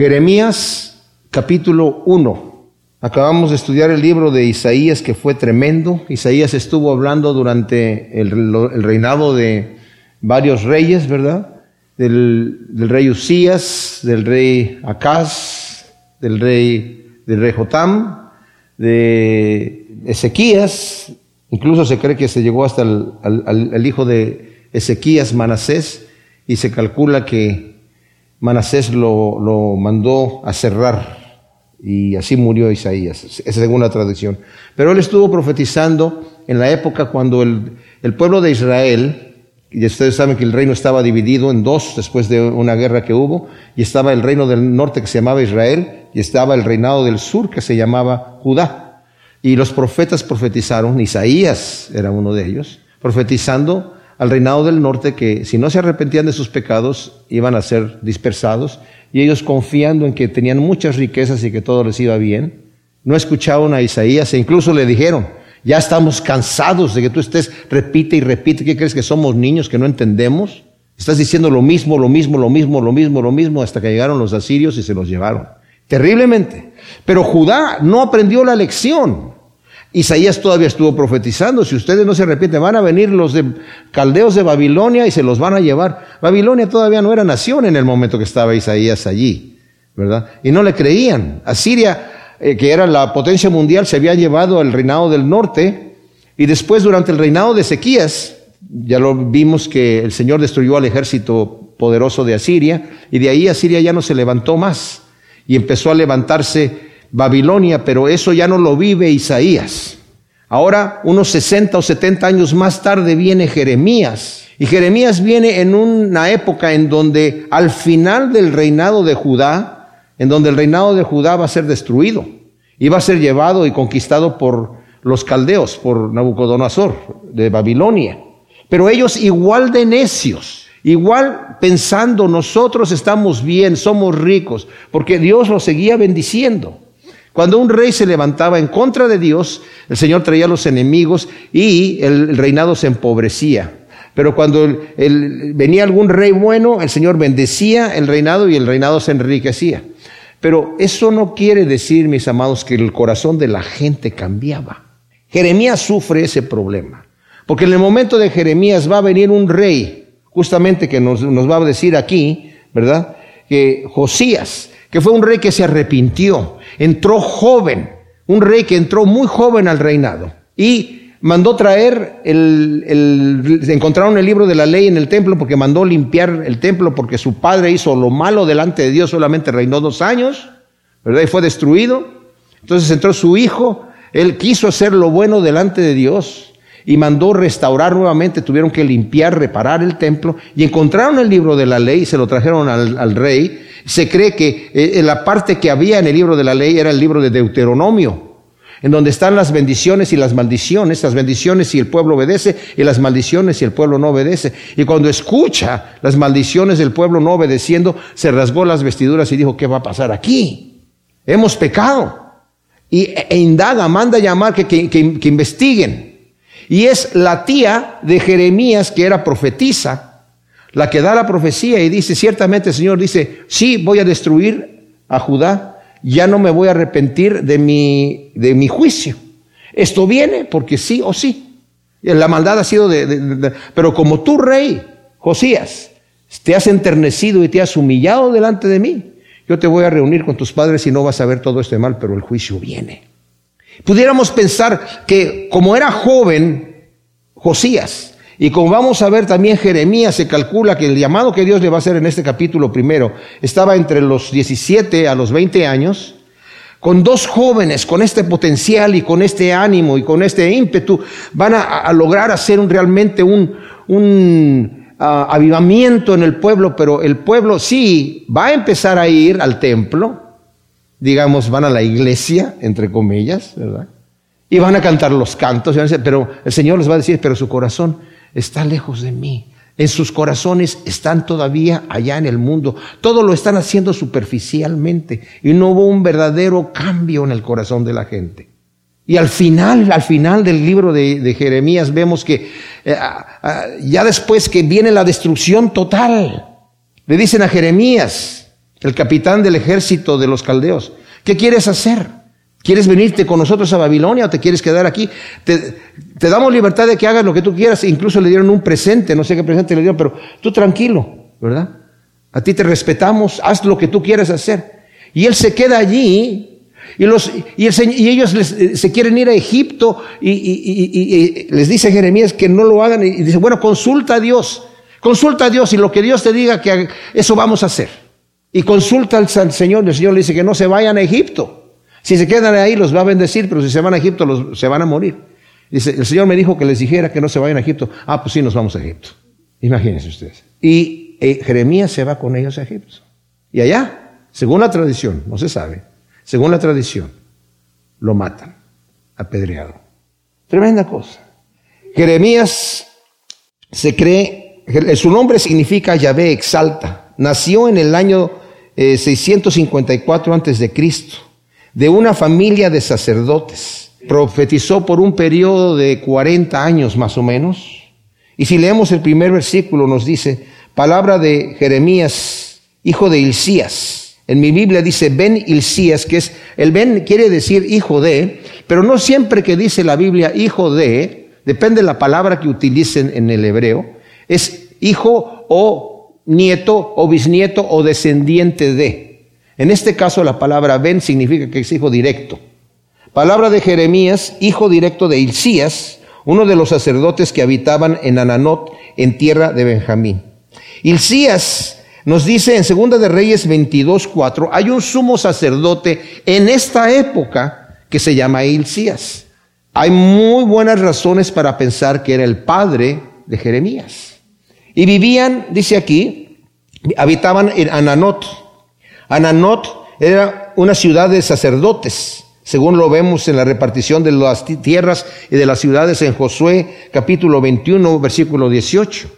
Jeremías capítulo 1. Acabamos de estudiar el libro de Isaías que fue tremendo. Isaías estuvo hablando durante el, reinado de varios reyes, ¿verdad? Del, rey Usías, del rey Acaz, del rey, del rey Jotam, de Ezequías, incluso se cree que se llegó hasta el, hijo de Ezequías, Manasés, y se calcula que Manasés lo, lo mandó a cerrar y así murió Isaías, es según la tradición. Pero él estuvo profetizando en la época cuando el, el, pueblo de Israel, y ustedes saben que el reino estaba dividido en dos después de una guerra que hubo, y estaba el reino del norte que se llamaba Israel, y estaba el reinado del sur que se llamaba Judá. Y los profetas profetizaron, Isaías era uno de ellos, profetizando al reinado del norte que si no se arrepentían de sus pecados iban a ser dispersados y ellos confiando en que tenían muchas riquezas y que todo les iba bien, no escucharon a Isaías e incluso le dijeron, ya estamos cansados de que tú estés, repite y repite, ¿qué crees que somos niños que no entendemos? Estás diciendo lo mismo, lo mismo, lo mismo, lo mismo, lo mismo, hasta que llegaron los asirios y se los llevaron. Terriblemente. Pero Judá no aprendió la lección. Isaías todavía estuvo profetizando, si ustedes no se arrepienten, van a venir los de caldeos de Babilonia y se los van a llevar. Babilonia todavía no era nación en el momento que estaba Isaías allí, ¿verdad? Y no le creían. Asiria, eh, que era la potencia mundial, se había llevado al reinado del norte y después durante el reinado de Ezequías, ya lo vimos que el Señor destruyó al ejército poderoso de Asiria y de ahí Asiria ya no se levantó más y empezó a levantarse Babilonia, pero eso ya no lo vive Isaías. Ahora, unos 60 o 70 años más tarde viene Jeremías. Y Jeremías viene en una época en donde al final del reinado de Judá, en donde el reinado de Judá va a ser destruido y va a ser llevado y conquistado por los caldeos, por Nabucodonosor de Babilonia. Pero ellos igual de necios, igual pensando nosotros estamos bien, somos ricos, porque Dios los seguía bendiciendo. Cuando un rey se levantaba en contra de Dios, el Señor traía los enemigos y el, reinado se empobrecía. Pero cuando venía algún rey bueno, el Señor bendecía el reinado y el reinado se enriquecía. Pero eso no quiere decir, mis amados, que el corazón de la gente cambiaba. Jeremías sufre ese problema. Porque en el momento de Jeremías va a venir un rey, justamente que nos va a decir aquí, ¿verdad? Que Josías, que fue un rey que se arrepintió, entró joven, un rey que entró muy joven al reinado y mandó traer el, el, encontraron el libro de la ley en el templo porque mandó limpiar el templo porque su padre hizo lo malo delante de Dios, solamente reinó dos años, ¿verdad? Y fue destruido. Entonces entró su hijo, él quiso hacer lo bueno delante de Dios, y mandó restaurar nuevamente, tuvieron que limpiar, reparar el templo y encontraron el libro de la ley y se lo trajeron al, rey. Se cree que eh, la parte que había en el libro de la ley era el libro de Deuteronomio, en donde están las bendiciones y las maldiciones, las bendiciones si el pueblo obedece y las maldiciones si el pueblo no obedece. Y cuando escucha las maldiciones del pueblo no obedeciendo, se rasgó las vestiduras y dijo, ¿qué va a pasar aquí? Hemos pecado. Y, e, indaga, manda llamar que, que investiguen. Y es la tía de Jeremías que era profetisa, la que da la profecía y dice, ciertamente el Señor dice, sí, voy a destruir a Judá, ya no me voy a arrepentir de mi, de mi juicio. Esto viene porque sí o sí. La maldad ha sido de, Pero como tú, rey, Josías, te has enternecido y te has humillado delante de mí, yo te voy a reunir con tus padres y no vas a ver todo este mal, pero el juicio viene. Pudiéramos pensar que como era joven Josías, y como vamos a ver también Jeremías, se calcula que el llamado que Dios le va a hacer en este capítulo primero estaba entre los 17 a los 20 años, con dos jóvenes con este potencial y con este ánimo y con este ímpetu, van a, lograr hacer un, realmente un, un ah, avivamiento en el pueblo, pero el pueblo sí va a empezar a ir al templo, digamos, van a la iglesia, entre comillas, ¿verdad? Y van a cantar los cantos, pero el Señor les va a decir, pero su corazón está lejos de mí. En sus corazones están todavía allá en el mundo. Todo lo están haciendo superficialmente y no hubo un verdadero cambio en el corazón de la gente. Y al final, al final del libro de, Jeremías vemos que eh, ah, ah, ya después que viene la destrucción total, le dicen a Jeremías, el capitán del ejército de los caldeos. ¿Qué quieres hacer? ¿Quieres venirte con nosotros a Babilonia o te quieres quedar aquí? Te, damos libertad de que hagas lo que tú quieras. Incluso le dieron un presente, no sé qué presente le dieron, pero tú tranquilo, ¿verdad? A ti te respetamos, haz lo que tú quieras hacer. Y él se queda allí y, los, y, y ellos eh, se quieren ir a Egipto y, y, les dice Jeremías que no lo hagan y dice, bueno, consulta a Dios, consulta a Dios y lo que Dios te diga que eso vamos a hacer. Y consulta al Señor y el Señor le dice que no se vayan a Egipto. Si se quedan ahí los va a bendecir, pero si se van a Egipto los, se van a morir. Dice, el Señor me dijo que les dijera que no se vayan a Egipto. Ah, pues sí, nos vamos a Egipto. Imagínense ustedes. Y eh, Jeremías se va con ellos a Egipto. Y allá, según la tradición, no se sabe, según la tradición, lo matan, apedreado. Tremenda cosa. Jeremías se cree, su nombre significa Yahvé exalta. Nació en el año 654 eh, antes de Cristo de una familia de sacerdotes. Profetizó por un periodo de 40 años más o menos. Y si leemos el primer versículo nos dice, palabra de Jeremías, hijo de Hilcías. En mi Biblia dice Ben Hilcías, que es, el Ben quiere decir hijo de, pero no siempre que dice la Biblia hijo de, depende de la palabra que utilicen en el hebreo, es hijo o nieto o bisnieto o descendiente de. En este caso la palabra Ben significa que es hijo directo. Palabra de Jeremías, hijo directo de Hilcías, uno de los sacerdotes que habitaban en Ananot, en tierra de Benjamín. Hilcías nos dice en Segunda de Reyes 22:4, hay un sumo sacerdote en esta época que se llama Hilcías. Hay muy buenas razones para pensar que era el padre de Jeremías. Y vivían, dice aquí, habitaban en Ananot, Ananot era una ciudad de sacerdotes, según lo vemos en la repartición de las tierras y de las ciudades en Josué capítulo 21, versículo 18.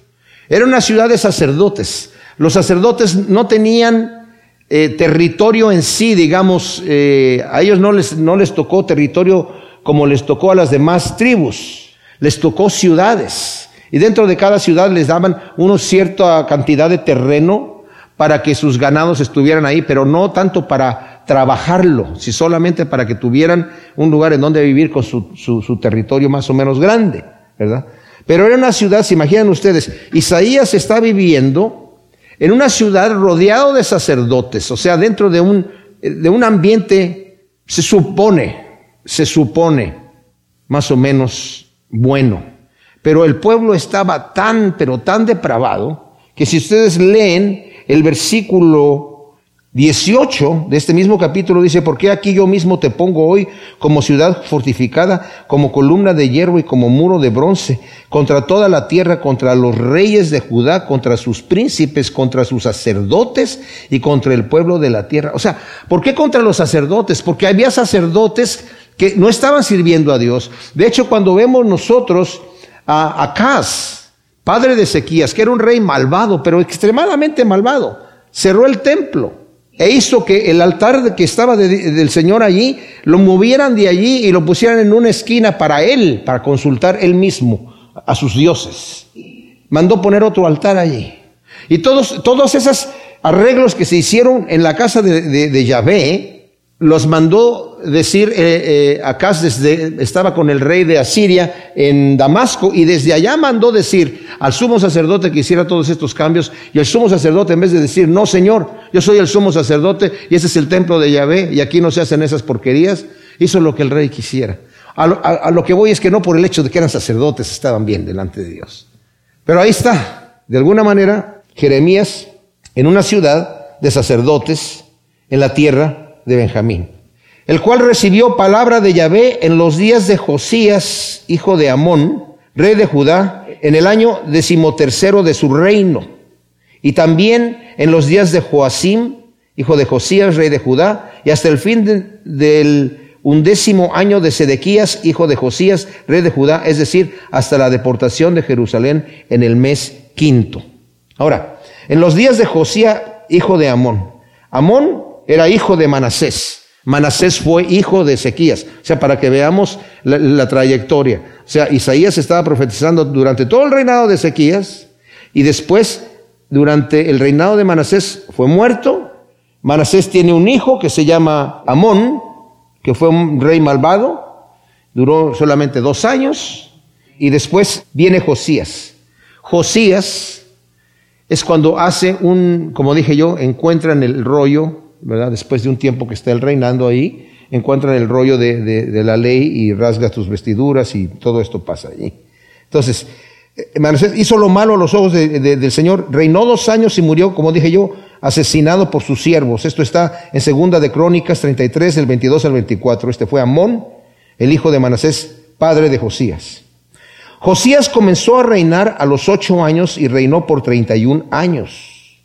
Era una ciudad de sacerdotes. Los sacerdotes no tenían eh, territorio en sí, digamos, eh, a ellos no les, no les tocó territorio como les tocó a las demás tribus, les tocó ciudades. Y dentro de cada ciudad les daban una cierta cantidad de terreno para que sus ganados estuvieran ahí, pero no tanto para trabajarlo, sino solamente para que tuvieran un lugar en donde vivir con su, su, territorio más o menos grande, ¿verdad? Pero era una ciudad, se imaginan ustedes, Isaías está viviendo en una ciudad rodeado de sacerdotes, o sea, dentro de un, de un ambiente, se supone, se supone, más o menos bueno. Pero el pueblo estaba tan, pero tan depravado, que si ustedes leen el versículo 18 de este mismo capítulo dice, ¿por qué aquí yo mismo te pongo hoy como ciudad fortificada, como columna de hierro y como muro de bronce, contra toda la tierra, contra los reyes de Judá, contra sus príncipes, contra sus sacerdotes y contra el pueblo de la tierra? O sea, ¿por qué contra los sacerdotes? Porque había sacerdotes que no estaban sirviendo a Dios. De hecho, cuando vemos nosotros a Acaz, padre de Ezequías, que era un rey malvado, pero extremadamente malvado, cerró el templo e hizo que el altar que estaba del Señor allí, lo movieran de allí y lo pusieran en una esquina para él, para consultar él mismo a sus dioses. Mandó poner otro altar allí. Y todos, todos esos arreglos que se hicieron en la casa de, de Yahvé, los mandó decir, eh, eh, desde, estaba con el rey de Asiria en Damasco y desde allá mandó decir al sumo sacerdote que hiciera todos estos cambios y el sumo sacerdote en vez de decir, no señor, yo soy el sumo sacerdote y ese es el templo de Yahvé y aquí no se hacen esas porquerías, hizo lo que el rey quisiera. A lo que voy es que no por el hecho de que eran sacerdotes estaban bien delante de Dios. Pero ahí está, de alguna manera, Jeremías en una ciudad de sacerdotes en la tierra de Benjamín, el cual recibió palabra de Yahvé en los días de Josías, hijo de Amón, rey de Judá, en el año decimotercero de su reino, y también en los días de Joacim, hijo de Josías, rey de Judá, y hasta el fin del undécimo año de Sedequías, hijo de Josías, rey de Judá, es decir, hasta la deportación de Jerusalén en el mes quinto. Ahora, en los días de Josías, hijo de Amón, Amón era hijo de Manasés. Manasés fue hijo de Ezequías. O sea, para que veamos la, trayectoria. O sea, Isaías estaba profetizando durante todo el reinado de Ezequías y después, durante el reinado de Manasés, fue muerto Manasés tiene un hijo que se llama Amón, que fue un rey malvado, duró solamente dos años, y después viene Josías. Josías es cuando hace un, como dije yo, encuentran el rollo, Después de un tiempo que está él reinando ahí, encuentran el rollo de, la ley y rasga tus vestiduras y todo esto pasa allí. Entonces, eh, Manasés hizo lo malo a los ojos del Señor, reinó dos años y murió, como dije yo, asesinado por sus siervos. Esto está en segunda de Crónicas 33, del 22 al 24. Este fue Amón, el hijo de Manasés, padre de Josías. Josías comenzó a reinar a los ocho años y reinó por treinta y un años.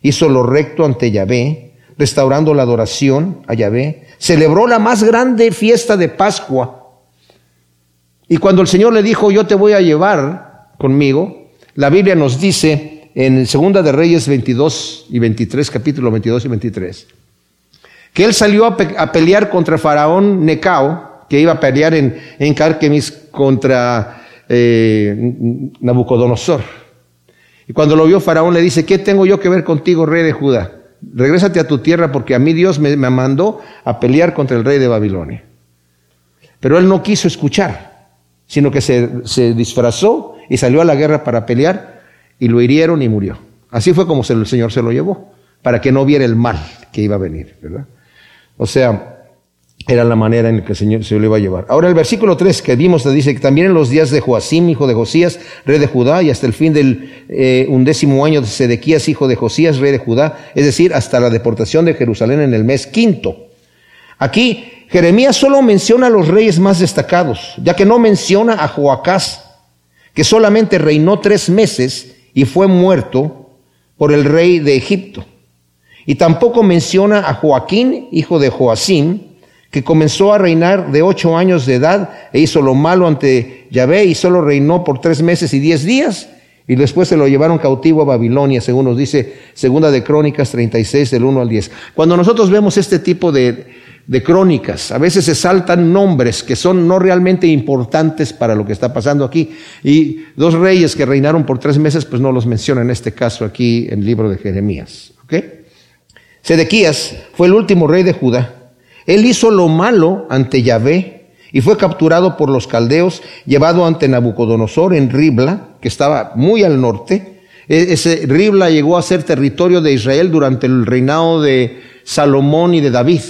Hizo lo recto ante Yahvé, restaurando la adoración a Yahvé. Celebró la más grande fiesta de Pascua. Y cuando el Señor le dijo, yo te voy a llevar conmigo, la Biblia nos dice en Segunda de Reyes 22 y 23, capítulo 22 y 23, que él salió a, pelear contra Faraón Necao, que iba a pelear en, en Carquemis contra eh, Nabucodonosor. Y cuando lo vio Faraón le dice, ¿qué tengo yo que ver contigo, rey de Judá? Regrésate a tu tierra porque a mí Dios me, mandó a pelear contra el rey de Babilonia. Pero él no quiso escuchar, sino que se, se disfrazó y salió a la guerra para pelear y lo hirieron y murió. Así fue como el Señor se lo llevó, para que no viera el mal que iba a venir, ¿verdad? O sea, era la manera en que el Señor se lo iba a llevar. Ahora el versículo 3 que vimos dice que también en los días de Joacim, hijo de Josías, rey de Judá, y hasta el fin del eh, undécimo año de Sedequías, hijo de Josías, rey de Judá, es decir, hasta la deportación de Jerusalén en el mes quinto. Aquí Jeremías solo menciona a los reyes más destacados, ya que no menciona a Joacás, que solamente reinó tres meses y fue muerto por el rey de Egipto. Y tampoco menciona a Joaquín, hijo de Joacim, que comenzó a reinar de ocho años de edad e hizo lo malo ante Yahvé y solo reinó por tres meses y diez días. Y después se lo llevaron cautivo a Babilonia, según nos dice Segunda de Crónicas 36, del 1 al 10. Cuando nosotros vemos este tipo de, de crónicas. A veces se saltan nombres que son no realmente importantes para lo que está pasando aquí. Y dos reyes que reinaron por tres meses, pues no los menciona en este caso aquí en el libro de Jeremías. ¿Ok? Sedequías fue el último rey de Judá. Él hizo lo malo ante Yahvé y fue capturado por los caldeos, llevado ante Nabucodonosor en Ribla, que estaba muy al norte. E-, ese Ribla llegó a ser territorio de Israel durante el reinado de Salomón y de David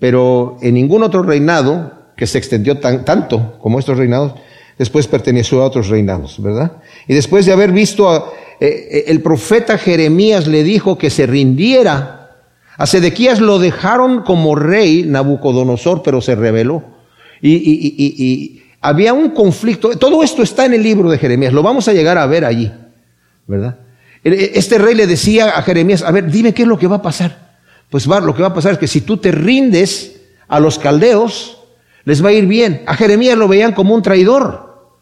pero en ningún otro reinado que se extendió tan, tanto como estos reinados, después perteneció a otros reinados, ¿verdad? Y después de haber visto, a, eh, eh, el profeta Jeremías le dijo que se rindiera. A Sedequías lo dejaron como rey Nabucodonosor, pero se rebeló. Y, había un conflicto. Todo esto está en el libro de Jeremías. Lo vamos a llegar a ver allí, ¿verdad? Este rey le decía a Jeremías, a ver, dime qué es lo que va a pasar pues va, lo que va a pasar es que si tú te rindes a los caldeos, les va a ir bien. A Jeremías lo veían como un traidor.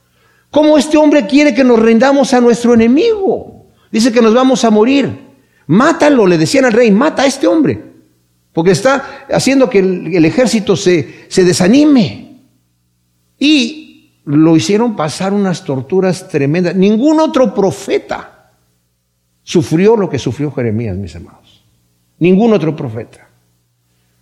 ¿Cómo este hombre quiere que nos rindamos a nuestro enemigo? Dice que nos vamos a morir. Mátalo, le decían al rey, mata a este hombre. Porque está haciendo que el, ejército se, se desanime. Y lo hicieron pasar unas torturas tremendas. Ningún otro profeta sufrió lo que sufrió Jeremías, mis amados. Ningún otro profeta.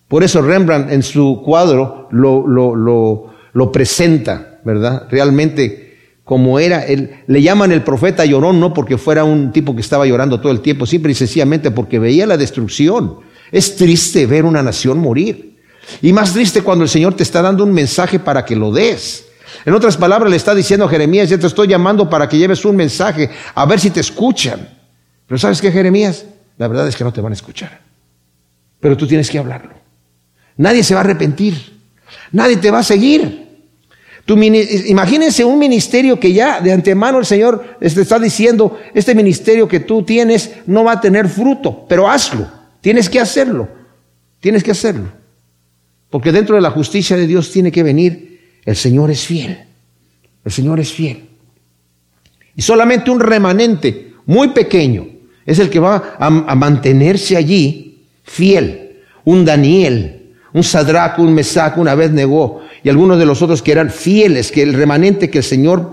Por eso Rembrandt en su cuadro lo, lo, lo, presenta, ¿verdad? Realmente como era, él, le llaman el profeta llorón no porque fuera un tipo que estaba llorando todo el tiempo, simple y sencillamente porque veía la destrucción. Es triste ver una nación morir. Y más triste cuando el Señor te está dando un mensaje para que lo des. En otras palabras, le está diciendo a Jeremías, ya te estoy llamando para que lleves un mensaje, a ver si te escuchan. Pero ¿sabes qué, Jeremías? La verdad es que no te van a escuchar pero tú tienes que hablarlo. Nadie se va a arrepentir, nadie te va a seguir. Imagínense un ministerio que ya de antemano el Señor te está diciendo, este ministerio que tú tienes no va a tener fruto, pero hazlo, tienes que hacerlo, tienes que hacerlo. Porque dentro de la justicia de Dios tiene que venir, el Señor es fiel, el Señor es fiel. Y solamente un remanente muy pequeño es el que va a mantenerse allí fiel, un Daniel, un Sadraco, un Mesac, una vez negó, y algunos de los otros que eran fieles, que el remanente que el Señor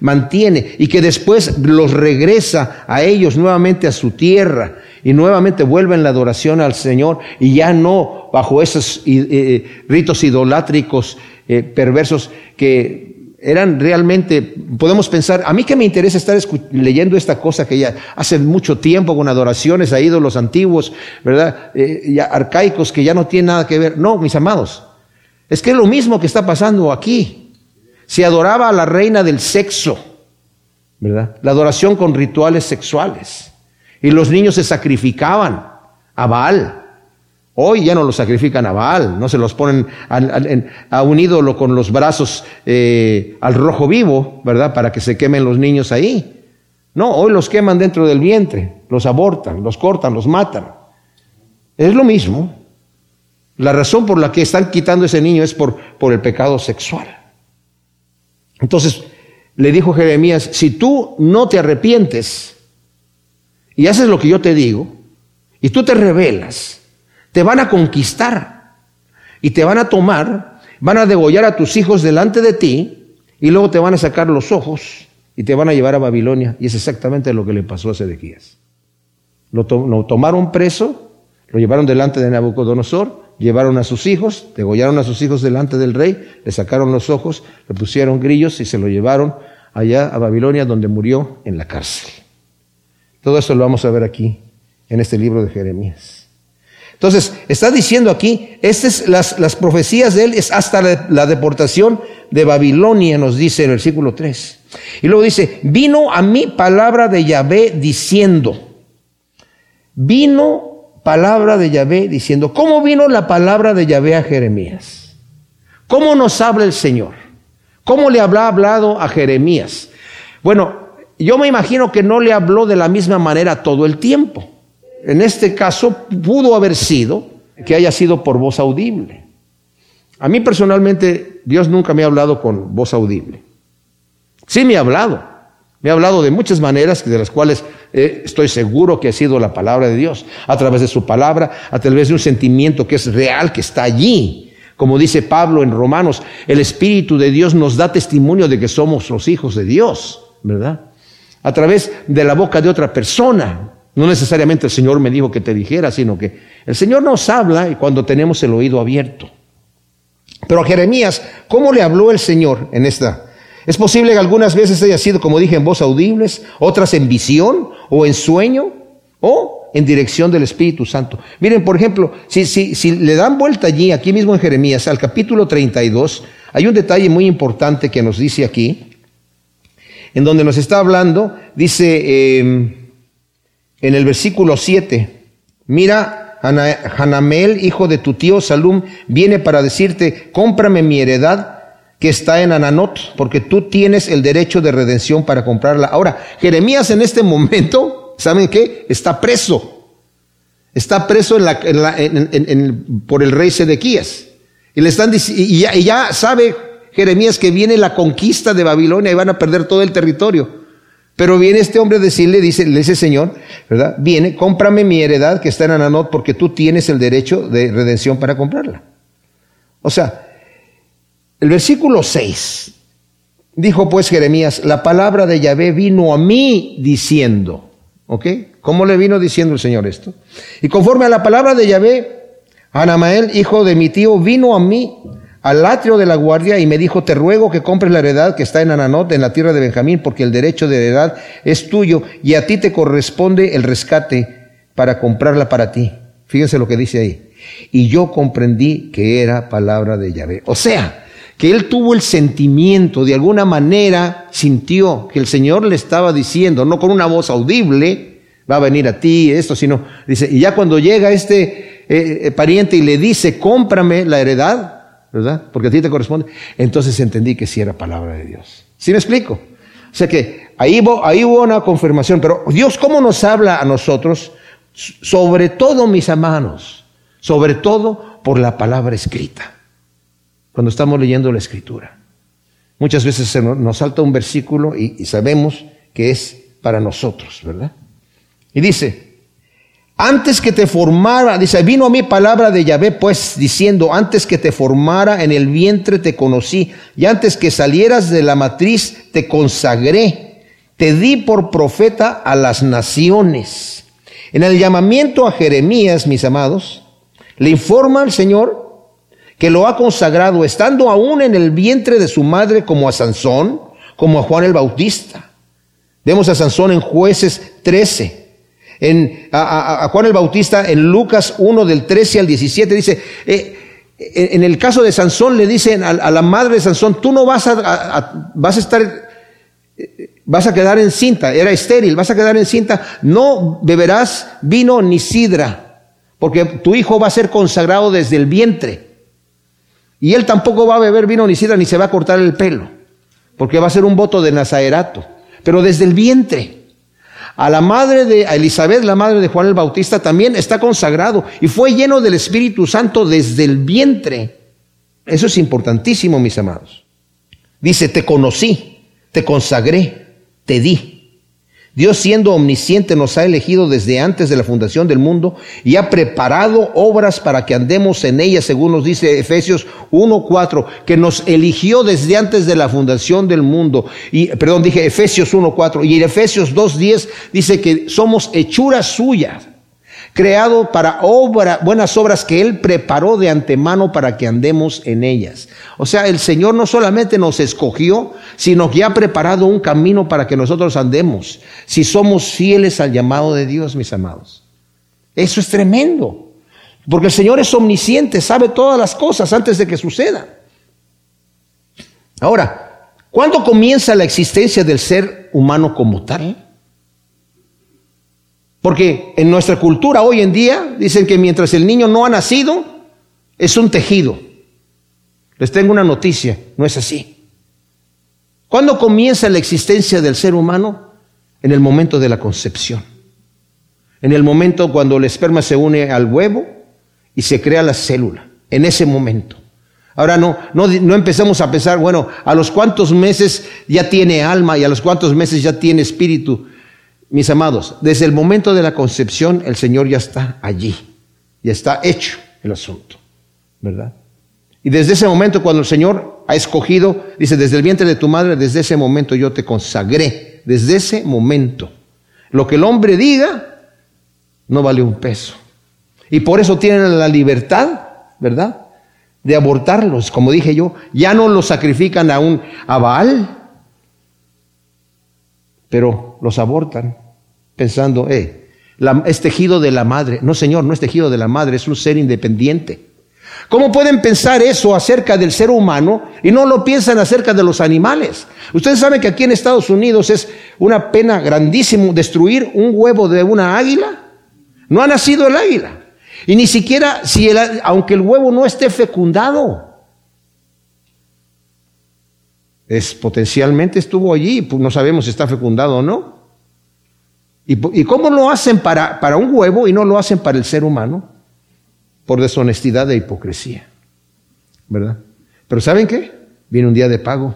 mantiene y que después los regresa a ellos nuevamente a su tierra y nuevamente vuelven la adoración al Señor y ya no bajo esos eh, ritos idolátricos eh, perversos que eran realmente, podemos pensar, a mí que me interesa estar leyendo esta cosa que ya hace mucho tiempo con adoraciones a ídolos antiguos, ¿verdad? Eh, arcaicos que ya no tienen nada que ver. No, mis amados, es que es lo mismo que está pasando aquí. Se adoraba a la reina del sexo, ¿verdad? La adoración con rituales sexuales. Y los niños se sacrificaban a Baal. Hoy ya no los sacrifican a Baal, no se los ponen a, un ídolo con los brazos eh, al rojo vivo, ¿verdad? Para que se quemen los niños ahí. No, hoy los queman dentro del vientre, los abortan, los cortan, los matan. Es lo mismo. La razón por la que están quitando ese niño es por, por el pecado sexual. Entonces le dijo Jeremías, si tú no te arrepientes y haces lo que yo te digo, y tú te rebelas, te van a conquistar y te van a tomar, van a degollar a tus hijos delante de ti y luego te van a sacar los ojos y te van a llevar a Babilonia. Y es exactamente lo que le pasó a Sedequías. Lo, tomaron preso, lo llevaron delante de Nabucodonosor, llevaron a sus hijos, degollaron a sus hijos delante del rey, le sacaron los ojos, le pusieron grillos y se lo llevaron allá a Babilonia donde murió en la cárcel. Todo eso lo vamos a ver aquí en este libro de Jeremías. Entonces, está diciendo aquí, estas las, las profecías de él es hasta la, deportación de Babilonia, nos dice el versículo 3. Y luego dice, vino a mí palabra de Yahvé diciendo, vino palabra de Yahvé diciendo, ¿cómo vino la palabra de Yahvé a Jeremías? ¿Cómo nos habla el Señor? ¿Cómo le habrá hablado a Jeremías? Bueno, yo me imagino que no le habló de la misma manera todo el tiempo. En este caso pudo haber sido que haya sido por voz audible. A mí personalmente Dios nunca me ha hablado con voz audible. Sí me ha hablado. Me ha hablado de muchas maneras de las cuales eh, estoy seguro que ha sido la palabra de Dios. A través de su palabra, a través de un sentimiento que es real, que está allí. Como dice Pablo en Romanos, el Espíritu de Dios nos da testimonio de que somos los hijos de Dios, ¿verdad? A través de la boca de otra persona. No necesariamente el Señor me dijo que te dijera, sino que el Señor nos habla y cuando tenemos el oído abierto. Pero a Jeremías, ¿cómo le habló el Señor en esta? Es posible que algunas veces haya sido, como dije, en voz audibles, otras en visión o en sueño o en dirección del Espíritu Santo. Miren, por ejemplo, si, si, si le dan vuelta allí, aquí mismo en Jeremías, al capítulo 32, hay un detalle muy importante que nos dice aquí, en donde nos está hablando, dice... Eh, en el versículo 7, mira, Hanamel, hijo de tu tío Salum, viene para decirte, cómprame mi heredad que está en Ananot, porque tú tienes el derecho de redención para comprarla. Ahora, Jeremías en este momento, ¿saben qué? Está preso. Está preso en la, por el rey Sedequías. Y, le están, y y ya sabe Jeremías que viene la conquista de Babilonia y van a perder todo el territorio. Pero viene este hombre a decirle, dice, ese señor, ¿verdad? Viene, cómprame mi heredad que está en Ananot porque tú tienes el derecho de redención para comprarla. O sea, el versículo 6, dijo pues Jeremías, la palabra de Yahvé vino a mí diciendo, ¿ok? ¿Cómo le vino diciendo el Señor esto? Y conforme a la palabra de Yahvé, Anamael, hijo de mi tío, vino a mí al atrio de la guardia y me dijo, te ruego que compres la heredad que está en Ananot, en la tierra de Benjamín, porque el derecho de heredad es tuyo y a ti te corresponde el rescate para comprarla para ti. Fíjense lo que dice ahí. Y yo comprendí que era palabra de Yahvé. O sea, que él tuvo el sentimiento, de alguna manera sintió que el Señor le estaba diciendo, no con una voz audible, va a venir a ti, esto, sino, dice, y ya cuando llega este eh, eh, pariente y le dice, cómprame la heredad, ¿verdad? Porque a ti te corresponde. Entonces entendí que sí era palabra de Dios. ¿Sí me explico? O sea que ahí hubo, ahí hubo una confirmación, pero Dios, ¿cómo nos habla a nosotros? Sobre todo, mis hermanos, sobre todo por la palabra escrita, cuando estamos leyendo la escritura. Muchas veces nos salta un versículo y sabemos que es para nosotros, ¿verdad? Y dice, antes que te formara, dice, vino a mí palabra de Yahvé, pues diciendo, antes que te formara en el vientre te conocí, y antes que salieras de la matriz te consagré, te di por profeta a las naciones. En el llamamiento a Jeremías, mis amados, le informa al Señor que lo ha consagrado estando aún en el vientre de su madre como a Sansón, como a Juan el Bautista. Vemos a Sansón en jueces 13. En, a, Juan el Bautista en Lucas 1 del 13 al 17 dice, eh, en el caso de Sansón le dicen a, la madre de Sansón, tú no vas a, vas a estar, vas a quedar encinta, era estéril, vas a quedar encinta, no beberás vino ni sidra, porque tu hijo va a ser consagrado desde el vientre. Y él tampoco va a beber vino ni sidra ni se va a cortar el pelo, porque va a ser un voto de nazaerato, pero desde el vientre. A la madre de Elizabeth, la madre de Juan el Bautista, también está consagrado y fue lleno del Espíritu Santo desde el vientre. Eso es importantísimo, mis amados. Dice, te conocí, te consagré, te di. Dios siendo omnisciente nos ha elegido desde antes de la fundación del mundo y ha preparado obras para que andemos en ellas, según nos dice Efesios 1.4, que nos eligió desde antes de la fundación del mundo. Y, perdón, dije Efesios 1.4 y en Efesios 2.10 dice que somos hechuras suyas creado para obra, buenas obras que Él preparó de antemano para que andemos en ellas. O sea, el Señor no solamente nos escogió, sino que ha preparado un camino para que nosotros andemos, si somos fieles al llamado de Dios, mis amados. Eso es tremendo, porque el Señor es omnisciente, sabe todas las cosas antes de que sucedan. Ahora, ¿cuándo comienza la existencia del ser humano como tal? Porque en nuestra cultura hoy en día dicen que mientras el niño no ha nacido, es un tejido. Les tengo una noticia, no es así. ¿Cuándo comienza la existencia del ser humano? En el momento de la concepción. En el momento cuando el esperma se une al huevo y se crea la célula. En ese momento. Ahora no, no, no empezamos a pensar, bueno, a los cuantos meses ya tiene alma y a los cuantos meses ya tiene espíritu. Mis amados, desde el momento de la concepción el Señor ya está allí, ya está hecho el asunto, ¿verdad? Y desde ese momento cuando el Señor ha escogido, dice, desde el vientre de tu madre, desde ese momento yo te consagré, desde ese momento. Lo que el hombre diga no vale un peso. Y por eso tienen la libertad, ¿verdad? De abortarlos, como dije yo, ya no los sacrifican a un a Baal, pero los abortan pensando, eh, es tejido de la madre. No, Señor, no es tejido de la madre, es un ser independiente. ¿Cómo pueden pensar eso acerca del ser humano y no lo piensan acerca de los animales? Ustedes saben que aquí en Estados Unidos es una pena grandísimo destruir un huevo de una águila. No ha nacido el águila. Y ni siquiera si el, aunque el huevo no esté fecundado, es potencialmente estuvo allí, pues no sabemos si está fecundado o no. ¿Y, cómo lo hacen para, para un huevo y no lo hacen para el ser humano? Por deshonestidad e hipocresía. ¿Verdad? Pero ¿saben qué? Viene un día de pago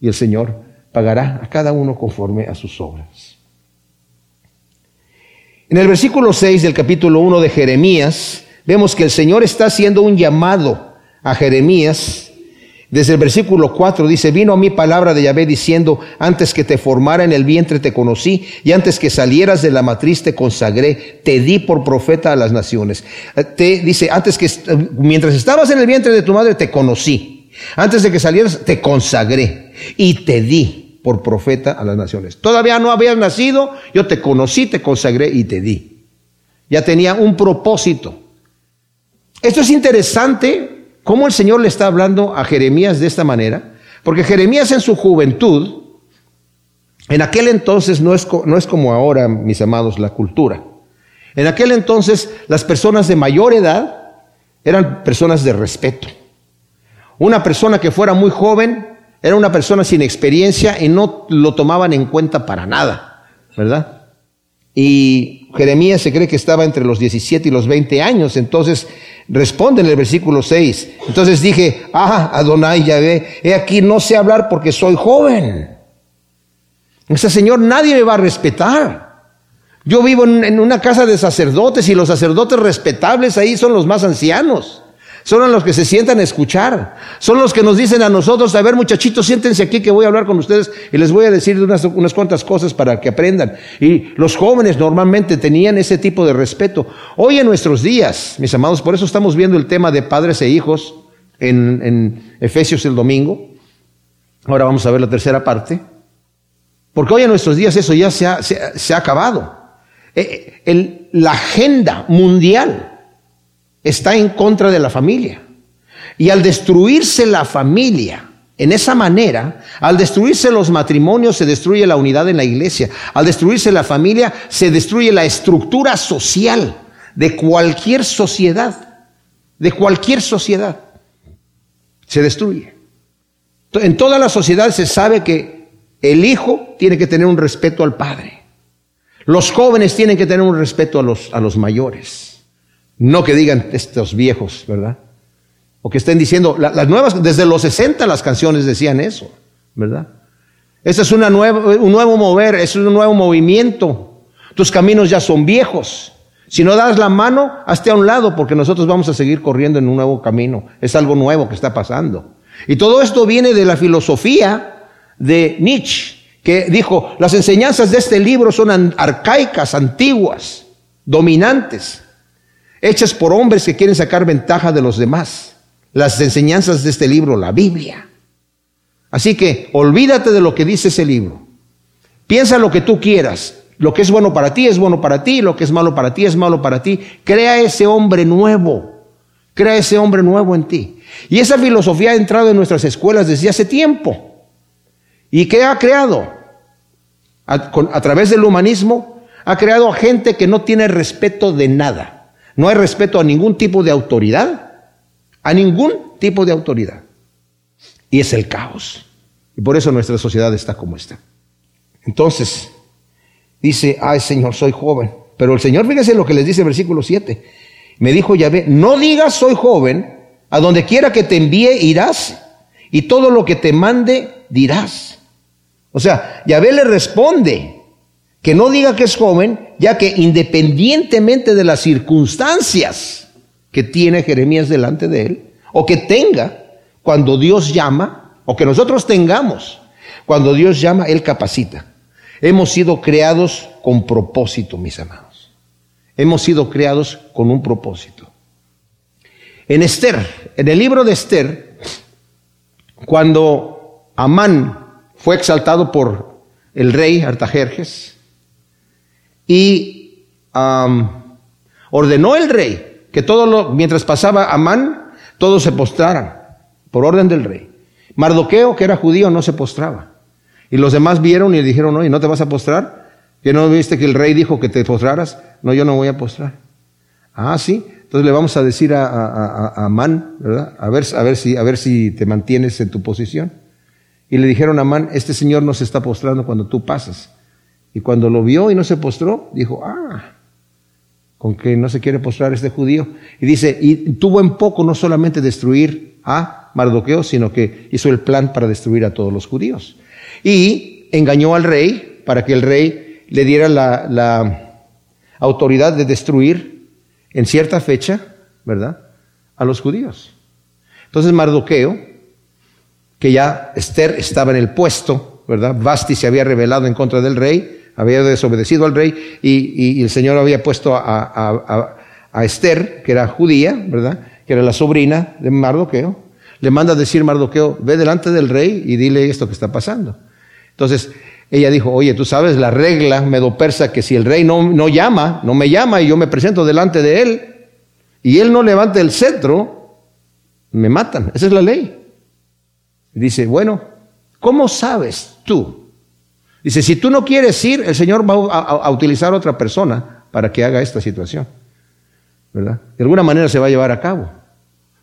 y el Señor pagará a cada uno conforme a sus obras. En el versículo 6 del capítulo 1 de Jeremías, vemos que el Señor está haciendo un llamado a Jeremías desde el versículo 4 dice, vino a mí palabra de Yahvé diciendo, antes que te formara en el vientre te conocí, y antes que salieras de la matriz te consagré, te di por profeta a las naciones. Eh, te dice, antes que, mientras estabas en el vientre de tu madre te conocí, antes de que salieras te consagré y te di por profeta a las naciones. Todavía no habías nacido, yo te conocí, te consagré y te di. Ya tenía un propósito. Esto es interesante ¿Cómo el Señor le está hablando a Jeremías de esta manera? Porque Jeremías en su juventud, en aquel entonces no es, no es como ahora, mis amados, la cultura. En aquel entonces las personas de mayor edad eran personas de respeto. Una persona que fuera muy joven era una persona sin experiencia y no lo tomaban en cuenta para nada, ¿verdad? Y Jeremías se cree que estaba entre los 17 y los 20 años, entonces responde en el versículo 6. Entonces dije, ah, Adonai Yahvé, he aquí no sé hablar porque soy joven. Ese Señor nadie me va a respetar. Yo vivo en una casa de sacerdotes y los sacerdotes respetables ahí son los más ancianos. Son los que se sientan a escuchar. Son los que nos dicen a nosotros, a ver muchachitos, siéntense aquí que voy a hablar con ustedes y les voy a decir unas, unas cuantas cosas para que aprendan. Y los jóvenes normalmente tenían ese tipo de respeto. Hoy en nuestros días, mis amados, por eso estamos viendo el tema de padres e hijos en, en Efesios el domingo. Ahora vamos a ver la tercera parte. Porque hoy en nuestros días eso ya se ha, se, ha acabado. Eh, el, la agenda mundial está en contra de la familia. Y al destruirse la familia, en esa manera, al destruirse los matrimonios, se destruye la unidad en la iglesia. Al destruirse la familia, se destruye la estructura social de cualquier sociedad. De cualquier sociedad. Se destruye. En toda la sociedad se sabe que el hijo tiene que tener un respeto al padre. Los jóvenes tienen que tener un respeto a los, a los mayores. No que digan estos viejos, ¿verdad? O que estén diciendo, las nuevas, desde los 60 las canciones decían eso, ¿verdad? Este es una nueva, un nuevo mover, es un nuevo movimiento. Tus caminos ya son viejos. Si no das la mano, hazte a un lado porque nosotros vamos a seguir corriendo en un nuevo camino. Es algo nuevo que está pasando. Y todo esto viene de la filosofía de Nietzsche, que dijo, las enseñanzas de este libro son arcaicas, antiguas, dominantes hechas por hombres que quieren sacar ventaja de los demás. Las enseñanzas de este libro, la Biblia. Así que olvídate de lo que dice ese libro. Piensa lo que tú quieras. Lo que es bueno para ti es bueno para ti, lo que es malo para ti es malo para ti. Crea ese hombre nuevo. Crea ese hombre nuevo en ti. Y esa filosofía ha entrado en nuestras escuelas desde hace tiempo. ¿Y qué ha creado? A, a través del humanismo, ha creado a gente que no tiene respeto de nada. No hay respeto a ningún tipo de autoridad, a ningún tipo de autoridad. Y es el caos. Y por eso nuestra sociedad está como está. Entonces, dice, ay Señor, soy joven. Pero el Señor, fíjese lo que les dice el versículo 7. Me dijo Yahvé, no digas soy joven, a donde quiera que te envíe irás, y todo lo que te mande dirás. O sea, Yahvé le responde, que no diga que es joven, ya que independientemente de las circunstancias que tiene Jeremías delante de él, o que tenga, cuando Dios llama, o que nosotros tengamos, cuando Dios llama, Él capacita. Hemos sido creados con propósito, mis amados. Hemos sido creados con un propósito. En Esther, en el libro de Esther, cuando Amán fue exaltado por el rey Artajerjes, y ordenó el rey que todo lo, mientras pasaba Amán, todos se postraran, por orden del rey. Mardoqueo, que era judío, no se postraba. Y los demás vieron y le dijeron, oye, ¿no te vas a postrar? ¿Que no viste que el rey dijo que te postraras? No, yo no voy a postrar. Ah, sí. Entonces le vamos a decir a, Amán, ¿verdad? A ver, a, ver si, a ver si te mantienes en tu posición. Y le dijeron a Amán, este señor no se está postrando cuando tú pasas. Y cuando lo vio y no se postró, dijo, ah, con que no se quiere postrar este judío. Y dice, y tuvo en poco no solamente destruir a Mardoqueo, sino que hizo el plan para destruir a todos los judíos. Y engañó al rey para que el rey le diera la, autoridad de destruir en cierta fecha, ¿verdad?, a los judíos. Entonces Mardoqueo, que ya Esther estaba en el puesto, ¿verdad? Basti se había rebelado en contra del rey, había desobedecido al rey y, el Señor había puesto a, Esther, que era judía, ¿verdad? Que era la sobrina de Mardoqueo. Le manda a decir Mardoqueo, ve delante del rey y dile esto que está pasando. Entonces, ella dijo, oye, tú sabes la regla medo-persa que si el rey no, no llama, no me llama y yo me presento delante de él y él no levanta el cetro, me matan. Esa es la ley. dice, bueno, ¿cómo sabes tú Dice, si tú no quieres ir, el Señor va a, utilizar a otra persona para que haga esta situación. ¿Verdad? De alguna manera se va a llevar a cabo.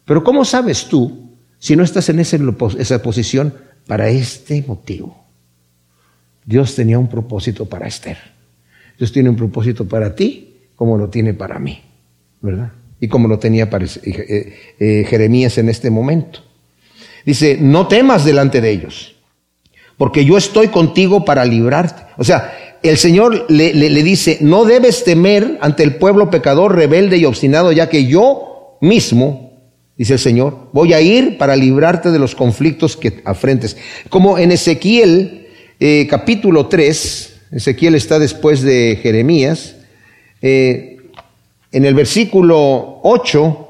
Pero ¿cómo sabes tú si no estás en esa posición para este motivo? Dios tenía un propósito para Esther. Dios tiene un propósito para ti como lo tiene para mí. ¿Verdad? Y como lo tenía para eh, eh, Jeremías en este momento. Dice, no temas delante de ellos porque yo estoy contigo para librarte. O sea, el Señor le, dice, no debes temer ante el pueblo pecador, rebelde y obstinado, ya que yo mismo, dice el Señor, voy a ir para librarte de los conflictos que afrentes. Como en Ezequiel eh, capítulo 3, Ezequiel está después de Jeremías, eh, en el versículo 8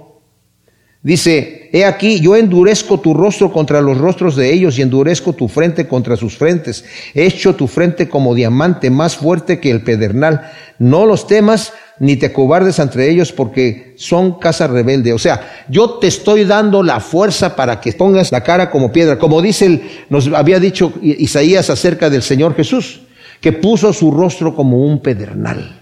dice, he aquí, yo endurezco tu rostro contra los rostros de ellos y endurezco tu frente contra sus frentes. He hecho tu frente como diamante, más fuerte que el pedernal. No los temas ni te cobardes entre ellos porque son casa rebelde. O sea, yo te estoy dando la fuerza para que pongas la cara como piedra. Como dice, el, nos había dicho Isaías acerca del Señor Jesús, que puso su rostro como un pedernal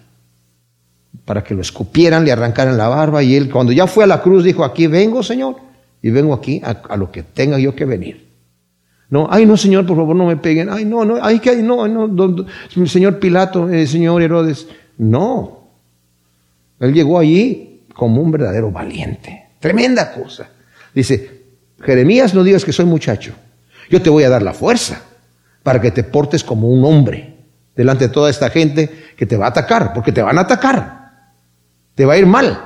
para que lo escupieran, le arrancaran la barba y él cuando ya fue a la cruz dijo, aquí vengo Señor y vengo aquí a, lo que tenga yo que venir. No, ay no Señor, por favor no me peguen, ay no, no, ay que no, no, Señor Pilato, eh, Señor Herodes, no. Él llegó allí como un verdadero valiente, tremenda cosa. Dice, Jeremías no digas que soy muchacho, yo te voy a dar la fuerza para que te portes como un hombre delante de toda esta gente que te va a atacar, porque te van a atacar te va a ir mal,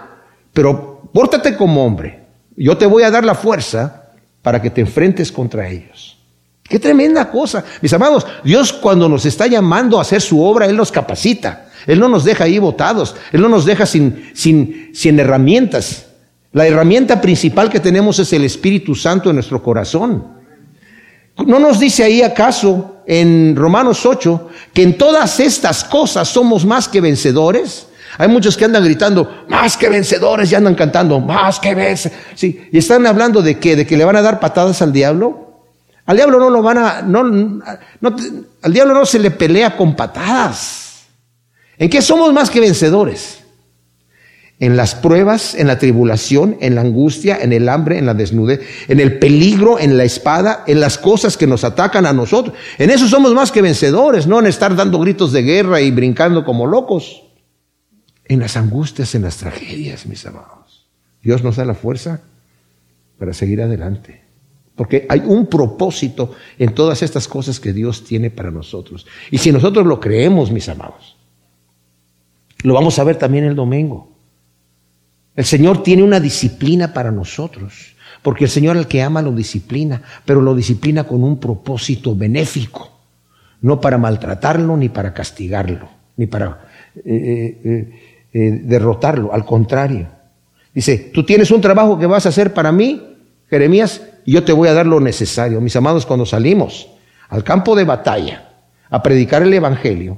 pero pórtate como hombre. Yo te voy a dar la fuerza para que te enfrentes contra ellos. Qué tremenda cosa. Mis amados, Dios cuando nos está llamando a hacer su obra, Él nos capacita. Él no nos deja ahí botados. Él no nos deja sin, sin, sin herramientas. La herramienta principal que tenemos es el Espíritu Santo en nuestro corazón. ¿No nos dice ahí acaso en Romanos 8 que en todas estas cosas somos más que vencedores? Hay muchos que andan gritando, más que vencedores, y andan cantando, más que vencedores. Sí, y están hablando de qué, de que le van a dar patadas al diablo. Al diablo no lo van a, no, no, al diablo no se le pelea con patadas. ¿En qué somos más que vencedores? En las pruebas, en la tribulación, en la angustia, en el hambre, en la desnudez, en el peligro, en la espada, en las cosas que nos atacan a nosotros. En eso somos más que vencedores, no en estar dando gritos de guerra y brincando como locos en las angustias, en las tragedias, mis amados. Dios nos da la fuerza para seguir adelante. Porque hay un propósito en todas estas cosas que Dios tiene para nosotros. Y si nosotros lo creemos, mis amados, lo vamos a ver también el domingo. El Señor tiene una disciplina para nosotros. Porque el Señor al que ama lo disciplina, pero lo disciplina con un propósito benéfico. No para maltratarlo, ni para castigarlo, ni para... Eh, eh, eh, derrotarlo, al contrario. Dice, tú tienes un trabajo que vas a hacer para mí, Jeremías, y yo te voy a dar lo necesario. Mis amados, cuando salimos al campo de batalla a predicar el Evangelio,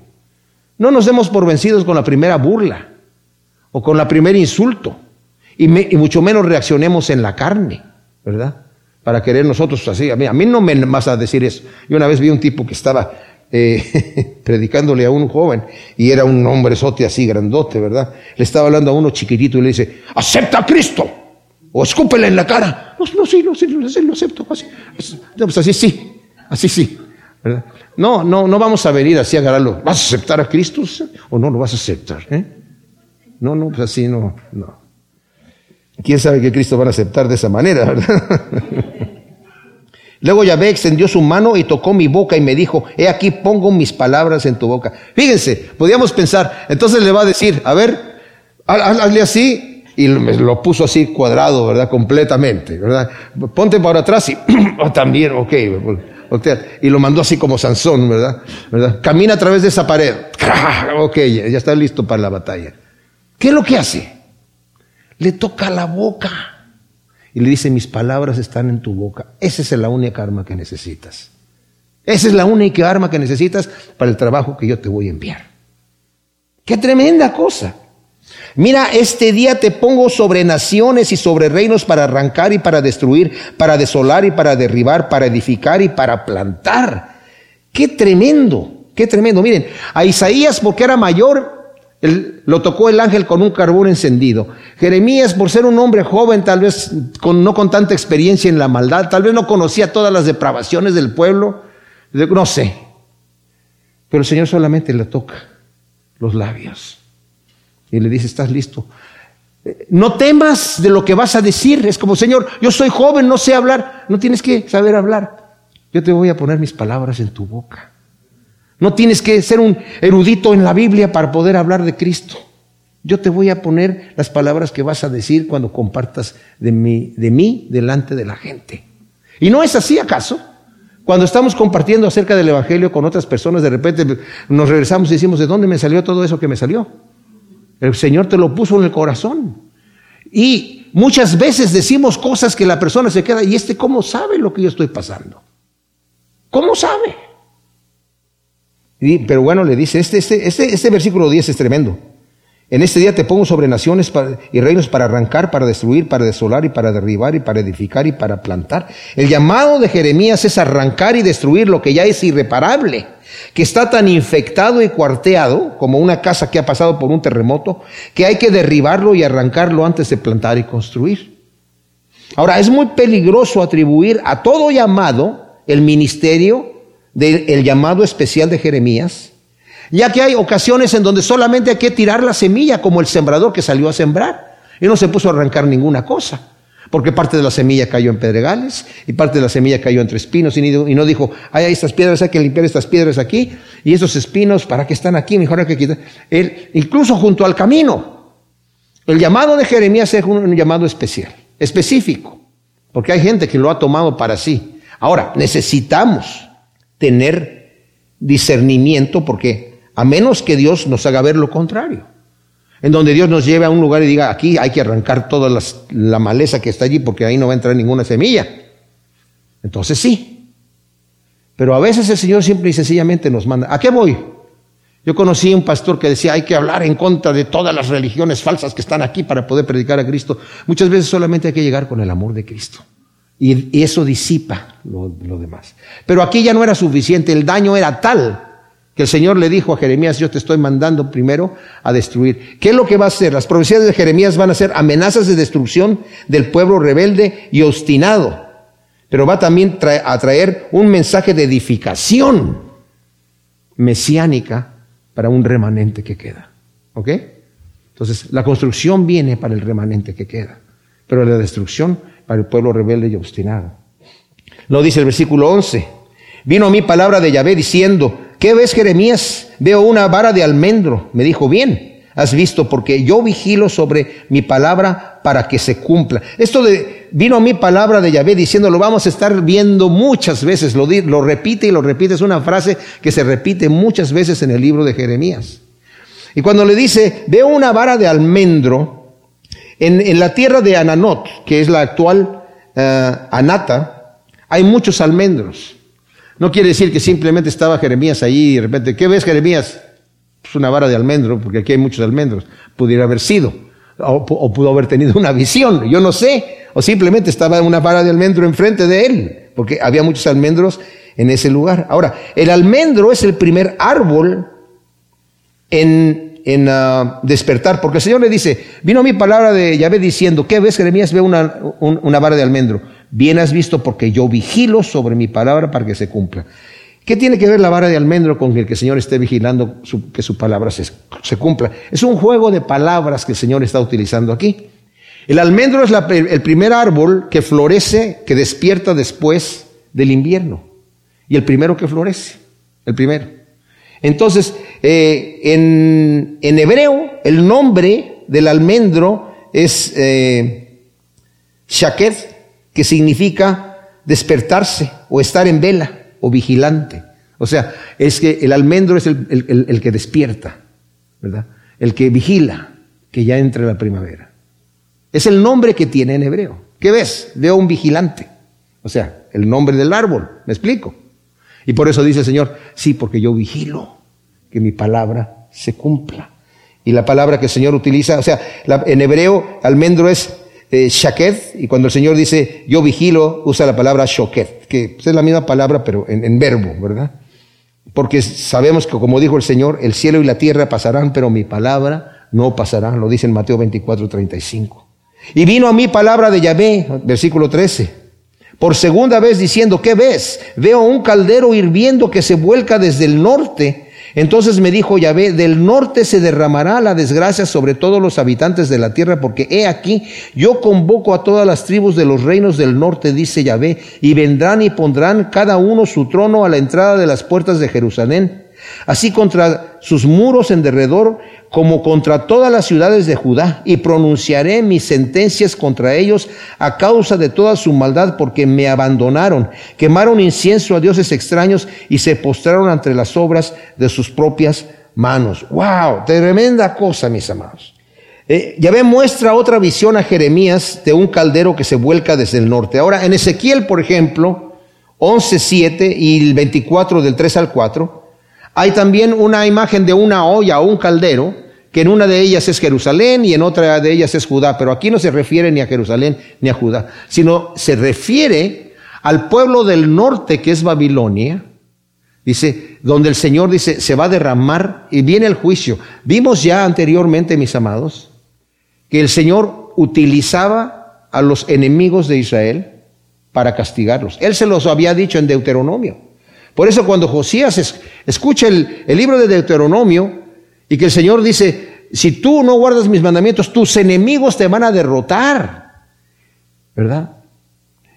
no nos demos por vencidos con la primera burla o con la primer insulto, y, mucho menos reaccionemos en la carne, ¿verdad? Para querer nosotros así. A mí, a mí no me vas a decir eso. Yo una vez vi un tipo que estaba eh, predicándole a un joven, y era un hombre sote así, grandote, ¿verdad? Le estaba hablando a uno chiquitito y le dice, acepta a Cristo, o escúpele en la cara. No, no, sí, no, sí, lo acepto, así. Pues así sí, así sí. No, no, no vamos a venir así a agarrarlo. ¿Vas a aceptar a Cristo o no lo vas a aceptar? Eh? No, no, pues así no, no. ¿Quién sabe que Cristo van a aceptar de esa manera, verdad? Luego Yahvé extendió su mano y tocó mi boca y me dijo, he aquí pongo mis palabras en tu boca. Fíjense, podíamos pensar, entonces le va a decir, a ver, hazle así, y lo puso así cuadrado, ¿verdad? Completamente, ¿verdad? Ponte para atrás y oh, también, ok, y lo mandó así como Sansón, ¿verdad? ¿verdad? Camina a través de esa pared, ok, ya está listo para la batalla. ¿Qué es lo que hace? Le toca la boca y le dice, mis palabras están en tu boca. Esa es la única arma que necesitas. Esa es la única arma que necesitas para el trabajo que yo te voy a enviar. Qué tremenda cosa. Mira, este día te pongo sobre naciones y sobre reinos para arrancar y para destruir, para desolar y para derribar, para edificar y para plantar. Qué tremendo, qué tremendo. Miren, a Isaías porque era mayor lo tocó el ángel con un carbón encendido. Jeremías, por ser un hombre joven, tal vez no con tanta experiencia en la maldad, tal vez no conocía todas las depravaciones del pueblo, no sé. Pero el Señor solamente le toca los labios y le dice, estás listo. No temas de lo que vas a decir. Es como, Señor, yo soy joven, no sé hablar. No tienes que saber hablar. Yo te voy a poner mis palabras en tu boca. No tienes que ser un erudito en la Biblia para poder hablar de Cristo. Yo te voy a poner las palabras que vas a decir cuando compartas de mí, de mí delante de la gente. ¿Y no es así acaso? Cuando estamos compartiendo acerca del Evangelio con otras personas, de repente nos regresamos y decimos, ¿de dónde me salió todo eso que me salió? El Señor te lo puso en el corazón. Y muchas veces decimos cosas que la persona se queda, ¿y este cómo sabe lo que yo estoy pasando? ¿Cómo sabe? Pero bueno, le dice, este, este, este, este versículo 10 es tremendo. En este día te pongo sobre naciones y reinos para arrancar, para destruir, para desolar y para derribar y para edificar y para plantar. El llamado de Jeremías es arrancar y destruir lo que ya es irreparable, que está tan infectado y cuarteado como una casa que ha pasado por un terremoto, que hay que derribarlo y arrancarlo antes de plantar y construir. Ahora, es muy peligroso atribuir a todo llamado el ministerio del llamado especial de Jeremías ya que hay ocasiones en donde solamente hay que tirar la semilla, como el sembrador que salió a sembrar. Y no se puso a arrancar ninguna cosa. Porque parte de la semilla cayó en pedregales y parte de la semilla cayó entre espinos y no dijo, hay estas piedras, hay que limpiar estas piedras aquí y esos espinos, ¿para qué están aquí? Mejor hay que quitar. Él, incluso junto al camino. El llamado de Jeremías es un llamado especial, específico, porque hay gente que lo ha tomado para sí. Ahora, necesitamos tener discernimiento porque a menos que Dios nos haga ver lo contrario. En donde Dios nos lleve a un lugar y diga, aquí hay que arrancar toda la maleza que está allí porque ahí no va a entrar ninguna semilla. Entonces sí. Pero a veces el Señor simple y sencillamente nos manda. ¿A qué voy? Yo conocí a un pastor que decía, hay que hablar en contra de todas las religiones falsas que están aquí para poder predicar a Cristo. Muchas veces solamente hay que llegar con el amor de Cristo. Y, eso disipa lo demás. Pero aquí ya no era suficiente, el daño era tal que el Señor le dijo a Jeremías, yo te estoy mandando primero a destruir. ¿Qué es lo que va a hacer? Las profecías de Jeremías van a ser amenazas de destrucción del pueblo rebelde y obstinado, pero va también a traer un mensaje de edificación mesiánica para un remanente que queda. ¿Ok? Entonces, la construcción viene para el remanente que queda, pero la destrucción para el pueblo rebelde y obstinado. Lo dice el versículo 11. Vino a mí palabra de Yahvé diciendo, ¿Qué ves, Jeremías? Veo una vara de almendro. Me dijo, bien, has visto, porque yo vigilo sobre mi palabra para que se cumpla. Esto de, vino mi palabra de Yahvé diciendo, lo vamos a estar viendo muchas veces, lo, lo repite y lo repite, es una frase que se repite muchas veces en el libro de Jeremías. Y cuando le dice, veo una vara de almendro, en, la tierra de Ananot, que es la actual uh, Anata, hay muchos almendros. No quiere decir que simplemente estaba Jeremías ahí y de repente, ¿qué ves Jeremías? Pues una vara de almendro, porque aquí hay muchos almendros. Pudiera haber sido. O, pudo haber tenido una visión, yo no sé. O simplemente estaba una vara de almendro enfrente de él, porque había muchos almendros en ese lugar. Ahora, el almendro es el primer árbol en, en ah, despertar, porque el Señor le dice, vino mi palabra de Yahvé diciendo, ¿qué ves Jeremías? Ve una, una vara de almendro. Bien has visto porque yo vigilo sobre mi palabra para que se cumpla. ¿Qué tiene que ver la vara de almendro con el que el Señor esté vigilando que su palabra se, se, cumpla? Es un juego de palabras que el Señor está utilizando aquí. El almendro es el primer árbol que florece, que despierta después del invierno. Y el primero que florece, el primero. Entonces, eh, en, hebreo, el nombre del almendro es eh, que significa despertarse o estar en vela o vigilante. O sea, es que el almendro es el, que despierta, ¿verdad? El que vigila que ya entre la primavera. Es el nombre que tiene en hebreo. ¿Qué ves? Veo un vigilante. O sea, el nombre del árbol. ¿Me explico? Y por eso dice el Señor, sí, porque yo vigilo que mi palabra se cumpla. Y la palabra que el Señor utiliza, o sea, en hebreo almendro es eh, y cuando el Señor dice yo vigilo, usa la palabra shoket, que es la misma palabra pero en, verbo, ¿verdad? Porque sabemos que como dijo el Señor, el cielo y la tierra pasarán, pero mi palabra no pasará, lo dice en Mateo 24, 35. Y vino a mí palabra de Yahvé, versículo 13 por segunda vez diciendo, ¿qué ves? Veo un caldero hirviendo que se vuelca desde el norte entonces me dijo Yahvé, del norte se derramará la desgracia sobre todos los habitantes de la tierra, porque he aquí, yo convoco a todas las tribus de los reinos del norte, dice Yahvé, y vendrán y pondrán cada uno su trono a la entrada de las puertas de Jerusalén. Así contra sus muros en derredor, como contra todas las ciudades de Judá, y pronunciaré mis sentencias contra ellos a causa de toda su maldad, porque me abandonaron, quemaron incienso a dioses extraños y se postraron ante las obras de sus propias manos. ¡Wow! Tremenda cosa, mis amados. Eh, Yahvé muestra otra visión a Jeremías de un caldero que se vuelca desde el norte. Ahora, en Ezequiel, por ejemplo, 11.7 y el 24 del 3 al 4, hay también una imagen de una olla o un caldero, que en una de ellas es Jerusalén y en otra de ellas es Judá, pero aquí no se refiere ni a Jerusalén ni a Judá, sino se refiere al pueblo del norte que es Babilonia, dice, donde el Señor dice, se va a derramar y viene el juicio. Vimos ya anteriormente, mis amados, que el Señor utilizaba a los enemigos de Israel para castigarlos. Él se los había dicho en Deuteronomio. Por eso cuando Josías escucha el, libro de Deuteronomio y que el Señor dice, si tú no guardas mis mandamientos, tus enemigos te van a derrotar. ¿Verdad?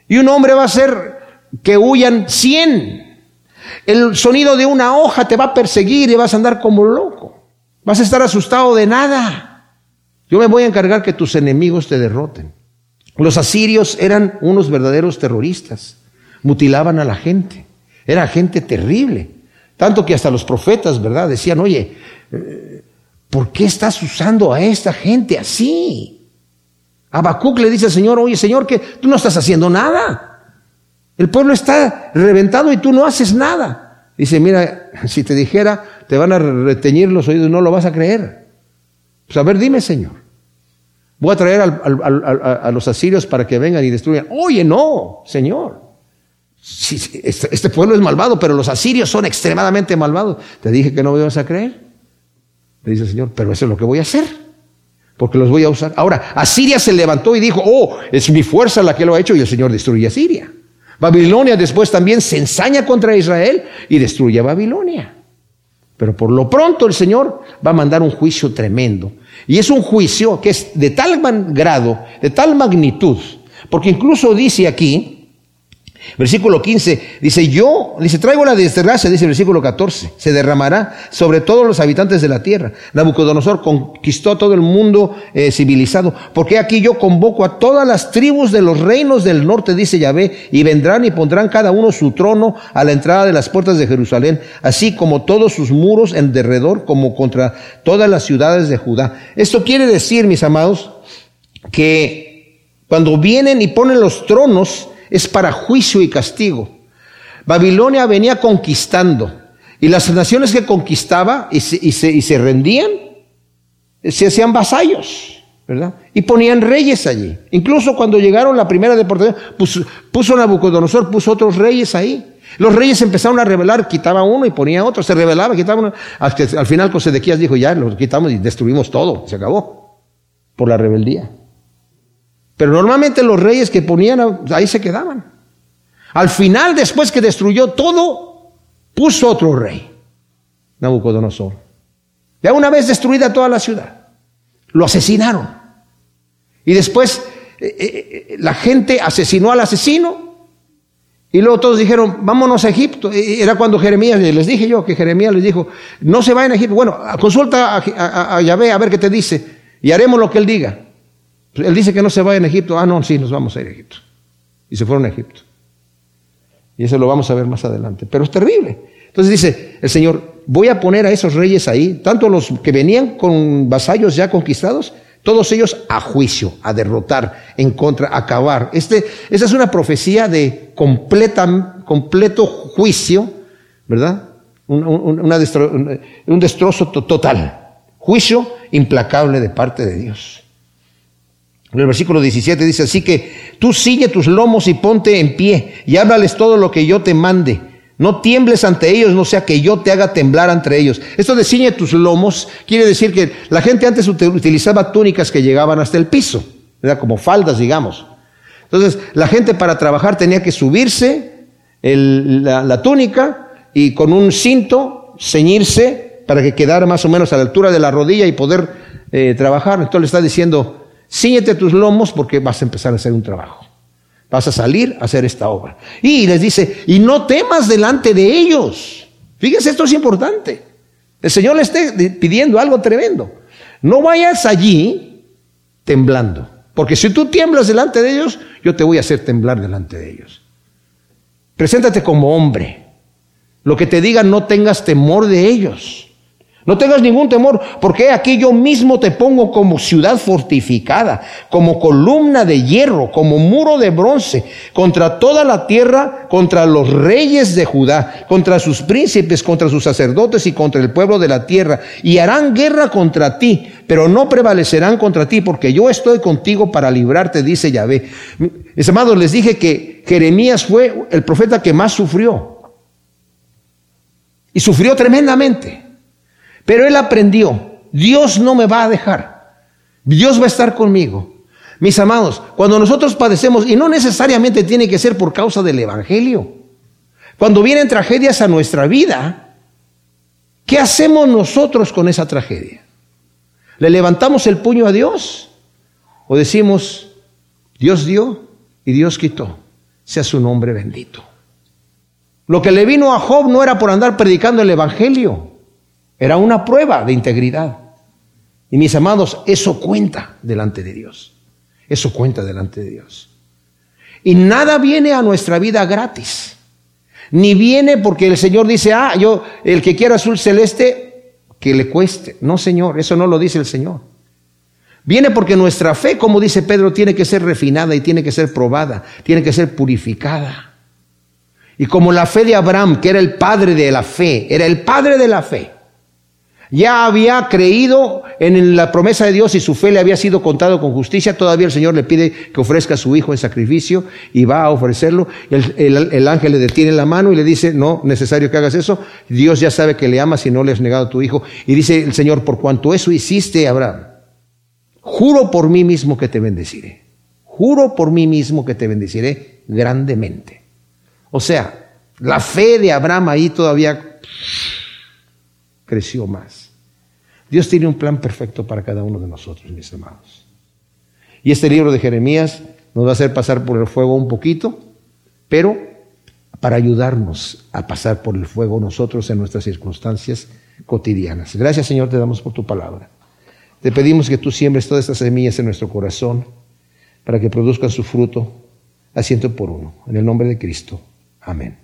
Y un hombre va a ser que huyan cien. El sonido de una hoja te va a perseguir y vas a andar como loco. Vas a estar asustado de nada. Yo me voy a encargar que tus enemigos te derroten. Los asirios eran unos verdaderos terroristas. Mutilaban a la gente. Era gente terrible. Tanto que hasta los profetas, ¿verdad? Decían, oye, eh, ¿por qué estás usando a esta gente así? Habacuc le dice al Señor, oye Señor, que tú no estás haciendo nada. El pueblo está reventado y tú no haces nada. Dice, mira, si te dijera, te van a reteñir los oídos, no lo vas a creer. Pues a ver, dime, Señor. Voy a traer a los asirios para que vengan y destruyan. Oye, no, Señor. Este, este, pueblo es malvado, pero los asirios son extremadamente malvados. Te dije que no me ibas a creer. Le dice el Señor, pero eso es lo que voy a hacer, porque los voy a usar. Ahora, Asiria se levantó y dijo, oh, es mi fuerza la que lo ha hecho y el Señor destruye a Siria. Babilonia después también se ensaña contra Israel y destruye a Babilonia. Pero por lo pronto el Señor va a mandar un juicio tremendo. Y es un juicio que es de tal grado, de tal magnitud, porque incluso dice aquí, Versículo 15 dice, yo, dice, traigo la desgracia, dice el versículo 14, se derramará sobre todos los habitantes de la tierra. Nabucodonosor conquistó todo el mundo eh, civilizado, porque aquí yo convoco a todas las tribus de los reinos del norte, dice Yahvé, y vendrán y pondrán cada uno su trono a la entrada de las puertas de Jerusalén, así como todos sus muros en derredor, como contra todas las ciudades de Judá. Esto quiere decir, mis amados, que cuando vienen y ponen los tronos, es para juicio y castigo. Babilonia venía conquistando y las naciones que conquistaba y se, rendían, se hacían vasallos, ¿verdad? Y ponían reyes allí. Incluso cuando llegaron la primera deportación, puso, puso Nabucodonosor, puso otros reyes ahí. Los reyes empezaron a rebelar, quitaba uno y ponía otro, se rebelaba, quitaba uno. Hasta al final Cosedequías dijo, ya, los quitamos y destruimos todo, se acabó, por la rebeldía. Pero normalmente los reyes que ponían ahí se quedaban. Al final, después que destruyó todo, puso otro rey, Nabucodonosor. Ya una vez destruida toda la ciudad, lo asesinaron. Y después eh, eh, eh, la gente asesinó al asesino. Y luego todos dijeron, vámonos a Egipto. Era cuando Jeremías, les dije yo que Jeremías les dijo, no se vayan a Egipto. Bueno, consulta a, a Yahvé a ver qué te dice y haremos lo que él diga. Él dice que no se vaya a Egipto. Ah, no, sí, nos vamos a ir a Egipto. Y se fueron a Egipto. Y eso lo vamos a ver más adelante. Pero es terrible. Entonces dice el Señor, voy a poner a esos reyes ahí, tanto los que venían con vasallos ya conquistados, todos ellos a juicio, a derrotar, en contra, a acabar. Este, esa es una profecía de completo juicio, ¿verdad? Un, un destrozo total. Juicio implacable de parte de Dios. En el versículo 17 dice, así que tú sigue tus lomos y ponte en pie y háblales todo lo que yo te mande. No tiembles ante ellos, no sea que yo te haga temblar entre ellos. Esto de ciñe tus lomos quiere decir que la gente antes utilizaba túnicas que llegaban hasta el piso, era como faldas, digamos. Entonces, la gente para trabajar tenía que subirse la, túnica y con un cinto ceñirse para que quedara más o menos a la altura de la rodilla y poder eh, trabajar. Entonces le está diciendo, Síñete tus lomos porque vas a empezar a hacer un trabajo. Vas a salir a hacer esta obra. Y les dice, y no temas delante de ellos. Fíjese, esto es importante. El Señor le esté pidiendo algo tremendo. No vayas allí temblando. Porque si tú tiemblas delante de ellos, yo te voy a hacer temblar delante de ellos. Preséntate como hombre. Lo que te digan, no tengas temor de ellos. No tengas ningún temor, porque aquí yo mismo te pongo como ciudad fortificada, como columna de hierro, como muro de bronce, contra toda la tierra, contra los reyes de Judá, contra sus príncipes, contra sus sacerdotes y contra el pueblo de la tierra. Y harán guerra contra ti, pero no prevalecerán contra ti, porque yo estoy contigo para librarte, dice Yahvé. Mis amados, les dije que Jeremías fue el profeta que más sufrió. Y sufrió tremendamente. Pero él aprendió, Dios no me va a dejar, Dios va a estar conmigo. Mis amados, cuando nosotros padecemos, y no necesariamente tiene que ser por causa del Evangelio, cuando vienen tragedias a nuestra vida, ¿qué hacemos nosotros con esa tragedia? ¿Le levantamos el puño a Dios? ¿O decimos, Dios dio y Dios quitó? Sea su nombre bendito. Lo que le vino a Job no era por andar predicando el Evangelio. Era una prueba de integridad. Y mis amados, eso cuenta delante de Dios. Eso cuenta delante de Dios. Y nada viene a nuestra vida gratis. Ni viene porque el Señor dice, ah, yo, el que quiera azul celeste, que le cueste. No, Señor, eso no lo dice el Señor. Viene porque nuestra fe, como dice Pedro, tiene que ser refinada y tiene que ser probada, tiene que ser purificada. Y como la fe de Abraham, que era el padre de la fe, era el padre de la fe, ya había creído en la promesa de Dios y su fe le había sido contado con justicia. Todavía el Señor le pide que ofrezca a su hijo en sacrificio y va a ofrecerlo. El, ángel le detiene la mano y le dice, no, necesario que hagas eso. Dios ya sabe que le amas y no le has negado a tu hijo. Y dice el Señor, por cuanto eso hiciste, Abraham, juro por mí mismo que te bendeciré. Juro por mí mismo que te bendeciré grandemente. O sea, la fe de Abraham ahí todavía creció más. Dios tiene un plan perfecto para cada uno de nosotros, mis amados. Y este libro de Jeremías nos va a hacer pasar por el fuego un poquito, pero para ayudarnos a pasar por el fuego nosotros en nuestras circunstancias cotidianas. Gracias Señor, te damos por tu palabra. Te pedimos que tú siembres todas estas semillas en nuestro corazón para que produzcan su fruto a ciento por uno. En el nombre de Cristo. Amén.